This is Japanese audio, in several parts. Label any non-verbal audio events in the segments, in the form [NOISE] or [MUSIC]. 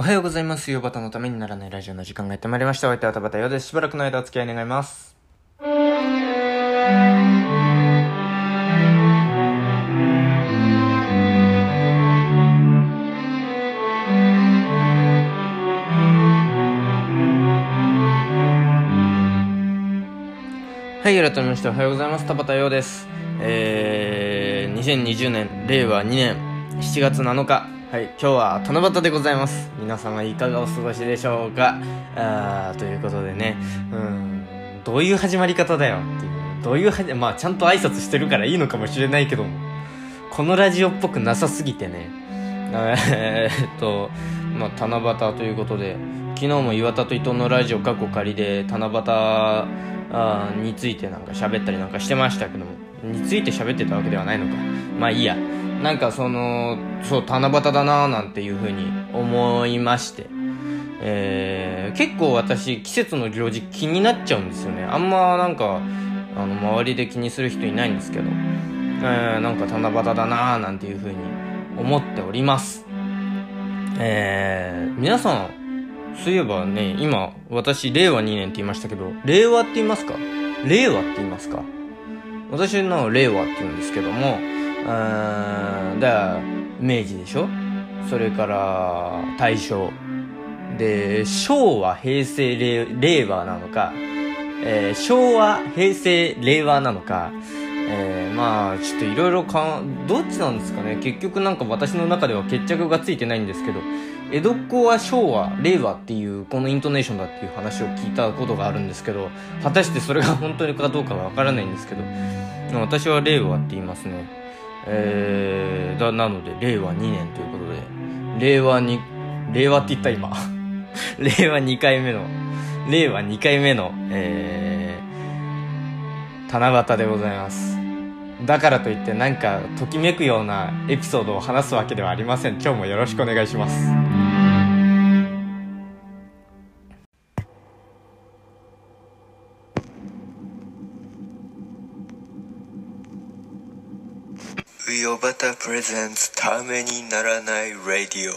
おはようございます。ヨバタのためにならないラジオの時間がやってまいりました。お相手は田畑ようです。しばらくの間お付き合い願います。はい、改めましておはようございます。田畑ようです。えー、2020年、令和2年7月7日。はい、今日は七夕でございます。皆様いかがお過ごしでしょうか？あーということでね、うん、どういう始まり方だよっていう。どういうはじ、まあちゃんと挨拶してるからいいのかもしれないけども、このラジオっぽくなさすぎてね、えーっと、まあ七夕ということで、昨日も岩田と伊藤のラジオ過去仮で七夕あについてなんか喋ったりなんかしてましたけども。について喋ってたわけではないのか。まあいいや。なんかそのそう七夕だなーなんていうふうに思いまして。えー、結構私季節の行事気になっちゃうんですよね。あんまなんかあの周りで気にする人いないんですけど、えー、なんか七夕だなーなんていうふうに思っております。えー、皆さんそういえばね、今、私、令和2年って言いましたけど、令和って言いますか？令和って言いますか？私の令和って言うんですけども、うん、だから、明治でしょ？それから、大正。で、昭和、平成、令和なのか、えー昭和、平成、令和なのか、えーまあ、ちょっといろいろか、どっちなんですかね？結局なんか私の中では決着がついてないんですけど、江戸っ子は昭和、令和っていうこのイントネーションだっていう話を聞いたことがあるんですけど、果たしてそれが本当にかどうかはわからないんですけど、私は令和って言いますね。えー、だ、なので、令和2年ということで、令和に、令和って言った今。[LAUGHS] 令和2回目の、令和2回目の、えー、七夕でございます。だからといってなんかときめくようなエピソードを話すわけではありません。今日もよろしくお願いします。O b a t a presents ためにならないラディオ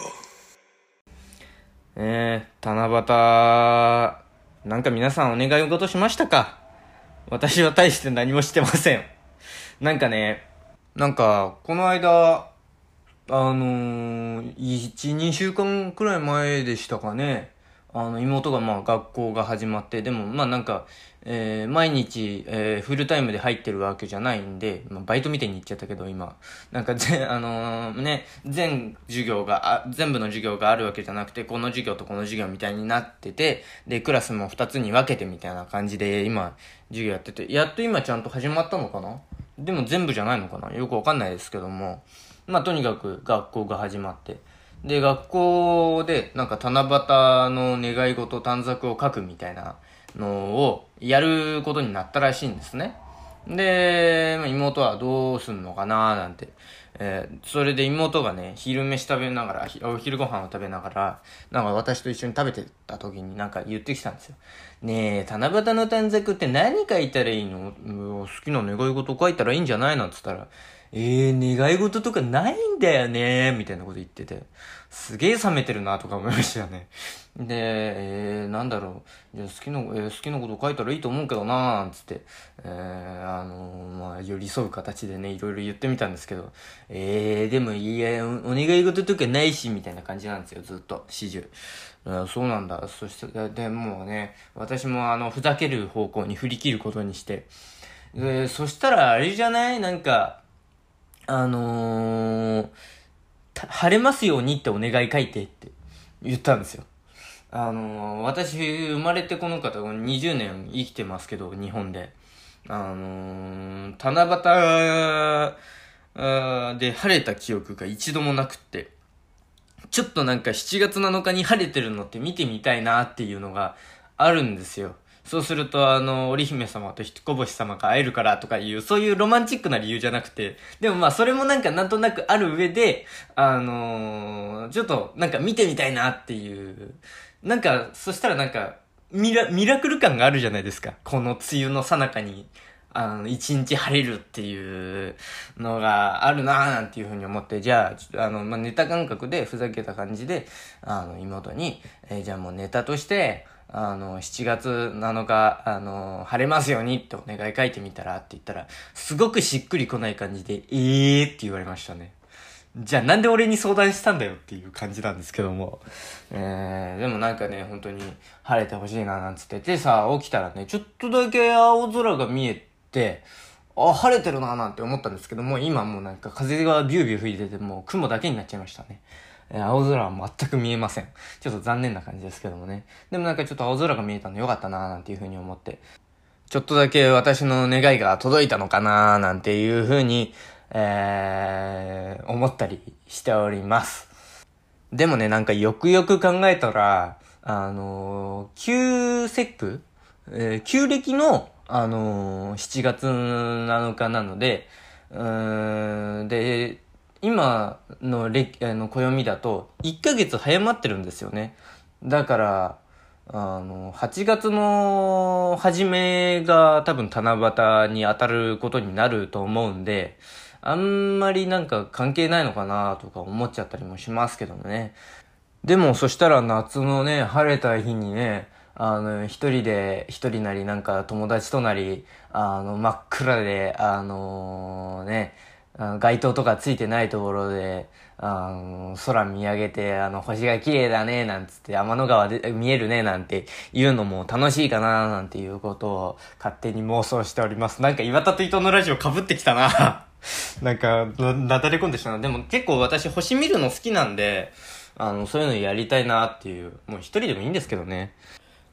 えー、七夕、なんか皆さんお願い事しましたか？私は大して何もしてません。なんかね、なんか、この間、あのー、1、2週間くらい前でしたかね。あの、妹がまあ学校が始まって、でもまあなんか、えー毎日、えーフルタイムで入ってるわけじゃないんで、まあバイトみたいに言っちゃったけど今、なんかぜ、あのーね、全授業が、あ全部の授業があるわけじゃなくて、この授業とこの授業みたいになってて、で、クラスも2つに分けてみたいな感じで今、授業やってて、やっと今ちゃんと始まったのかな？でも全部じゃないのかな？よくわかんないですけども、まあとにかく学校が始まって、で、学校で、なんか七夕の願い事、短冊を書くみたいなのをやることになったらしいんですね。で、妹はどうすんのかななんて。えーそれで妹がね、昼飯食べながら、お昼ご飯を食べながら、なんか私と一緒に食べてた時になんか言ってきたんですよ。ねえ、七夕の短冊って何書いたらいいの？好きな願い事書いたらいいんじゃない？のって言ったら、えー、願い事とかないんだよねみたいなこと言ってて、すげえ冷めてるなとか思いましたよね。で、えー、なんだろう、じゃ好きな、えー好きなこと書いたらいいと思うけどなーつって、えー、あのーまあ、寄り添う形でね、いろいろ言ってみたんですけど、えー、でもいや、おお願い事とかないし、みたいな感じなんですよ、ずっと、始終。あそうなんだ。そして、で、もね、私もあの、ふざける方向に振り切ることにして、でそしたらあれじゃない？なんか、あのー、晴れますようにってお願い書いてって言ったんですよ。あのー、私、生まれてこの方、20年生きてますけど、日本で。あのー、七夕で晴れた記憶が一度もなくって、ちょっとなんか7月7日に晴れてるのって見てみたいなっていうのがあるんですよ。そうすると、あの、織姫様と彦星様が会えるからとかいう、そういうロマンチックな理由じゃなくて、でもまあそれもなんかなんとなくある上で、あのーちょっとなんか見てみたいなっていう、なんか、そしたらなんか、ミラ、ミラクル感があるじゃないですか。この梅雨の最中にあの、一日晴れるっていうのがあるなぁなんていうふうに思って、じゃあ、あの、まあ、ネタ感覚でふざけた感じで、あの、妹に、えー、じゃあもうネタとして、あの、7月7日、あの、晴れますようにってお願い書いてみたらって言ったら、すごくしっくりこない感じで、えーって言われましたね。じゃあなんで俺に相談したんだよっていう感じなんですけども。えー、でもなんかね、本当に晴れてほしいななんつっててさ、起きたらね、ちょっとだけ青空が見えて、あ、晴れてるななんて思ったんですけども、今もうなんか風がビュービュー吹いてて、もう雲だけになっちゃいましたね。え、青空は全く見えません。ちょっと残念な感じですけどもね。でもなんかちょっと青空が見えたのよかったななんていうふうに思って、ちょっとだけ私の願いが届いたのかななんていうふうに、えー、思ったりしております。でもね、なんかよくよく考えたら、あのー、旧節句えー、旧暦の、あのー、7月7日なので、うーん、で、今の暦、あの、暦だと、1ヶ月早まってるんですよね。だから、あの、8月の初めが多分七夕に当たることになると思うんで、あんまりなんか関係ないのかなとか思っちゃったりもしますけどね。でもそしたら夏のね、晴れた日にね、あの、一人で、一人なりなんか友達となり、あの、真っ暗で、あのー、ね、街灯とかついてないところで、空見上げて、あの、星が綺麗だね、なんつって、天の川で見えるね、なんていうのも楽しいかな、なんていうことを勝手に妄想しております。なんか岩田と伊藤のラジオ被ってきたな。[LAUGHS] なんか、な、なだれ込んでしたな。でも結構私星見るの好きなんで、あの、そういうのやりたいなっていう、もう一人でもいいんですけどね。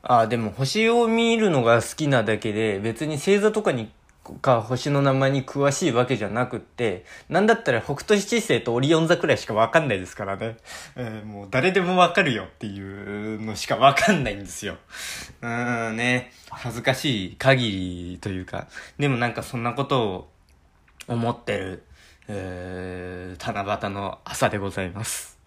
あ、でも星を見るのが好きなだけで、別に星座とかにか星の名前に詳しいわけじゃなくって、なんだったら北斗七星とオリオン座くらいしかわかんないですからね。えー、もう誰でもわかるよっていうのしかわかんないんですよ。うーんね、恥ずかしい限りというか、でもなんかそんなことを思ってる、えー、七夕の朝でございます。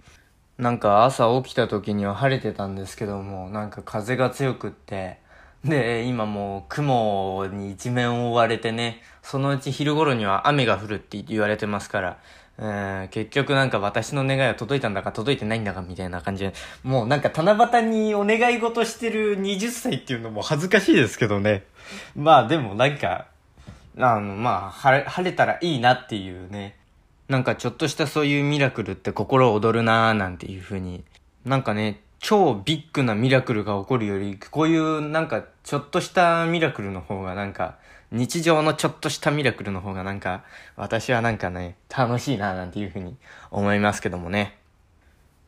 なんか朝起きた時には晴れてたんですけども、なんか風が強くって、で、今もう雲に一面覆われてね、そのうち昼頃には雨が降るって言われてますから、えー、結局なんか私の願いは届いたんだか届いてないんだかみたいな感じで、もうなんか七夕にお願い事してる20歳っていうのも恥ずかしいですけどね。まあでもなんか、あの、まあ、晴れ、晴れたらいいなっていうね。なんかちょっとしたそういうミラクルって心躍るなーなんていう風に。なんかね、超ビッグなミラクルが起こるより、こういうなんかちょっとしたミラクルの方がなんか、日常のちょっとしたミラクルの方がなんか、私はなんかね、楽しいななんていうふうに思いますけどもね。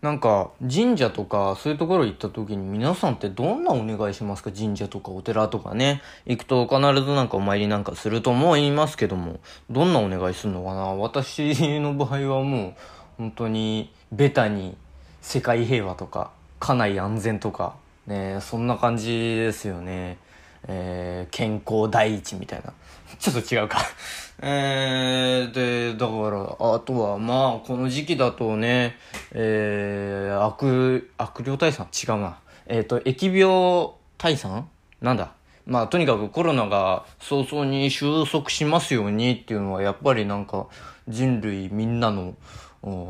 なんか、神社とかそういうところ行った時に皆さんってどんなお願いしますか？神社とかお寺とかね。行くと必ずなんかお参りなんかすると思いますけども、どんなお願いするのかな？私の場合はもう、本当に、ベタに世界平和とか、家内安全とか、ね、そんな感じですよね。えー、健康第一みたいな。[LAUGHS] ちょっと違うか [LAUGHS] えー、で、だから、あとは、まあ、この時期だとね、えー、悪、悪霊退散？違うな。えっ、ー、と、疫病退散？なんだ？まあ、とにかくコロナが早々に収束しますようにっていうのは、やっぱりなんか、人類みんなの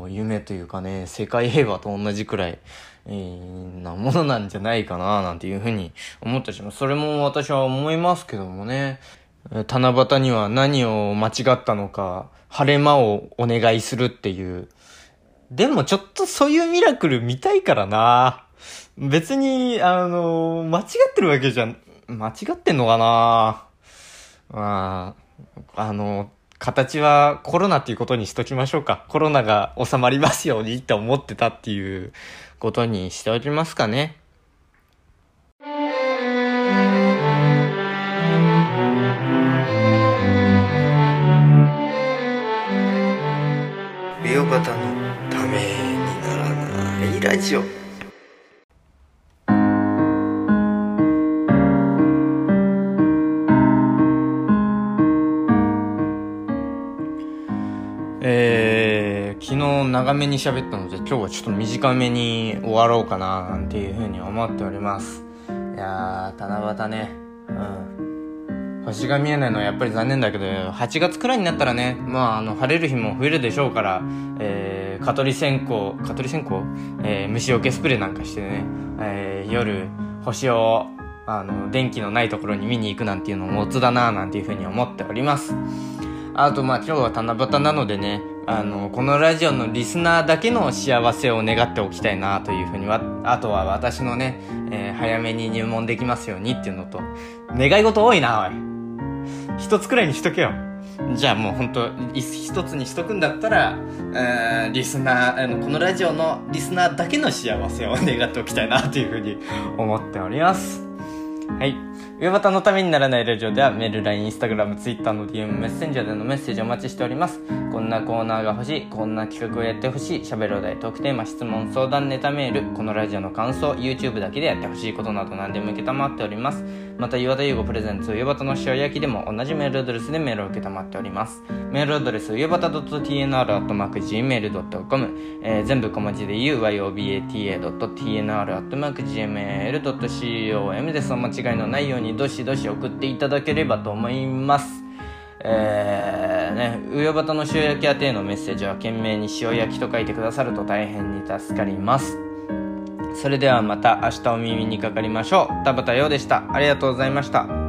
夢というかね、世界平和と同じくらい、なものなんじゃないかな、なんていうふうに思ったします。それも私は思いますけどもね。七夕には何を間違ったのか、晴れ間をお願いするっていう。でもちょっとそういうミラクル見たいからな。別に、あの、間違ってるわけじゃ、間違ってんのかなまあ、あの、形はコロナっていうことにしときましょうか。コロナが収まりますようにって思ってたっていうことにしておきますかね。美容方のためにならないラジオ長めに喋ったので今日はちょっと短めに終わろうかななんていうふうに思っております。いやー七夕ね。うん。星が見えないのはやっぱり残念だけど8月くらいになったらねまああの晴れる日も増えるでしょうから、えー、蚊取り線香蚊取り線香、えー、虫除けスプレーなんかしてね、えー、夜星をあの電気のないところに見に行くなんていうのもオツだななんていうふうに思っております。あとまあ今日は七夕なのでねあのこのラジオのリスナーだけの幸せを願っておきたいなというふうにはあとは私のね、えー、早めに入門できますようにっていうのと願い事多いなおい一つくらいにしとけよ。じゃあもう本当一つにしとくんだったら、えー、リスナー、あの、このラジオのリスナーだけの幸せを願っておきたいなというふうに思っております。はい。上端のためにならないラジオではメール、LINE、Instagram、Twitter の DM、メッセンジャーでのメッセージをお待ちしております。こんなコーナーが欲しい、こんな企画をやってほしい、喋るお題、トークテーマ、質問、相談、ネタメール、このラジオの感想、YouTube だけでやってほしいことなど何でも受けたまっております。また、岩田優吾プレゼンツ、上端の塩焼きでも同じメールアドレスでメールを受けたまっております。メールアドレス、上端 .tnr.gmail.com、えー、全部小文字で言う、yobata.tnr.gmail.com です。お間違いのないように、どしどし送っていただければと思います。えー、ね、上端の塩焼き宛てのメッセージは懸命に塩焼きと書いてくださると大変に助かります。それではまた明日お耳にかかりましょう。田畑陽でした。ありがとうございました。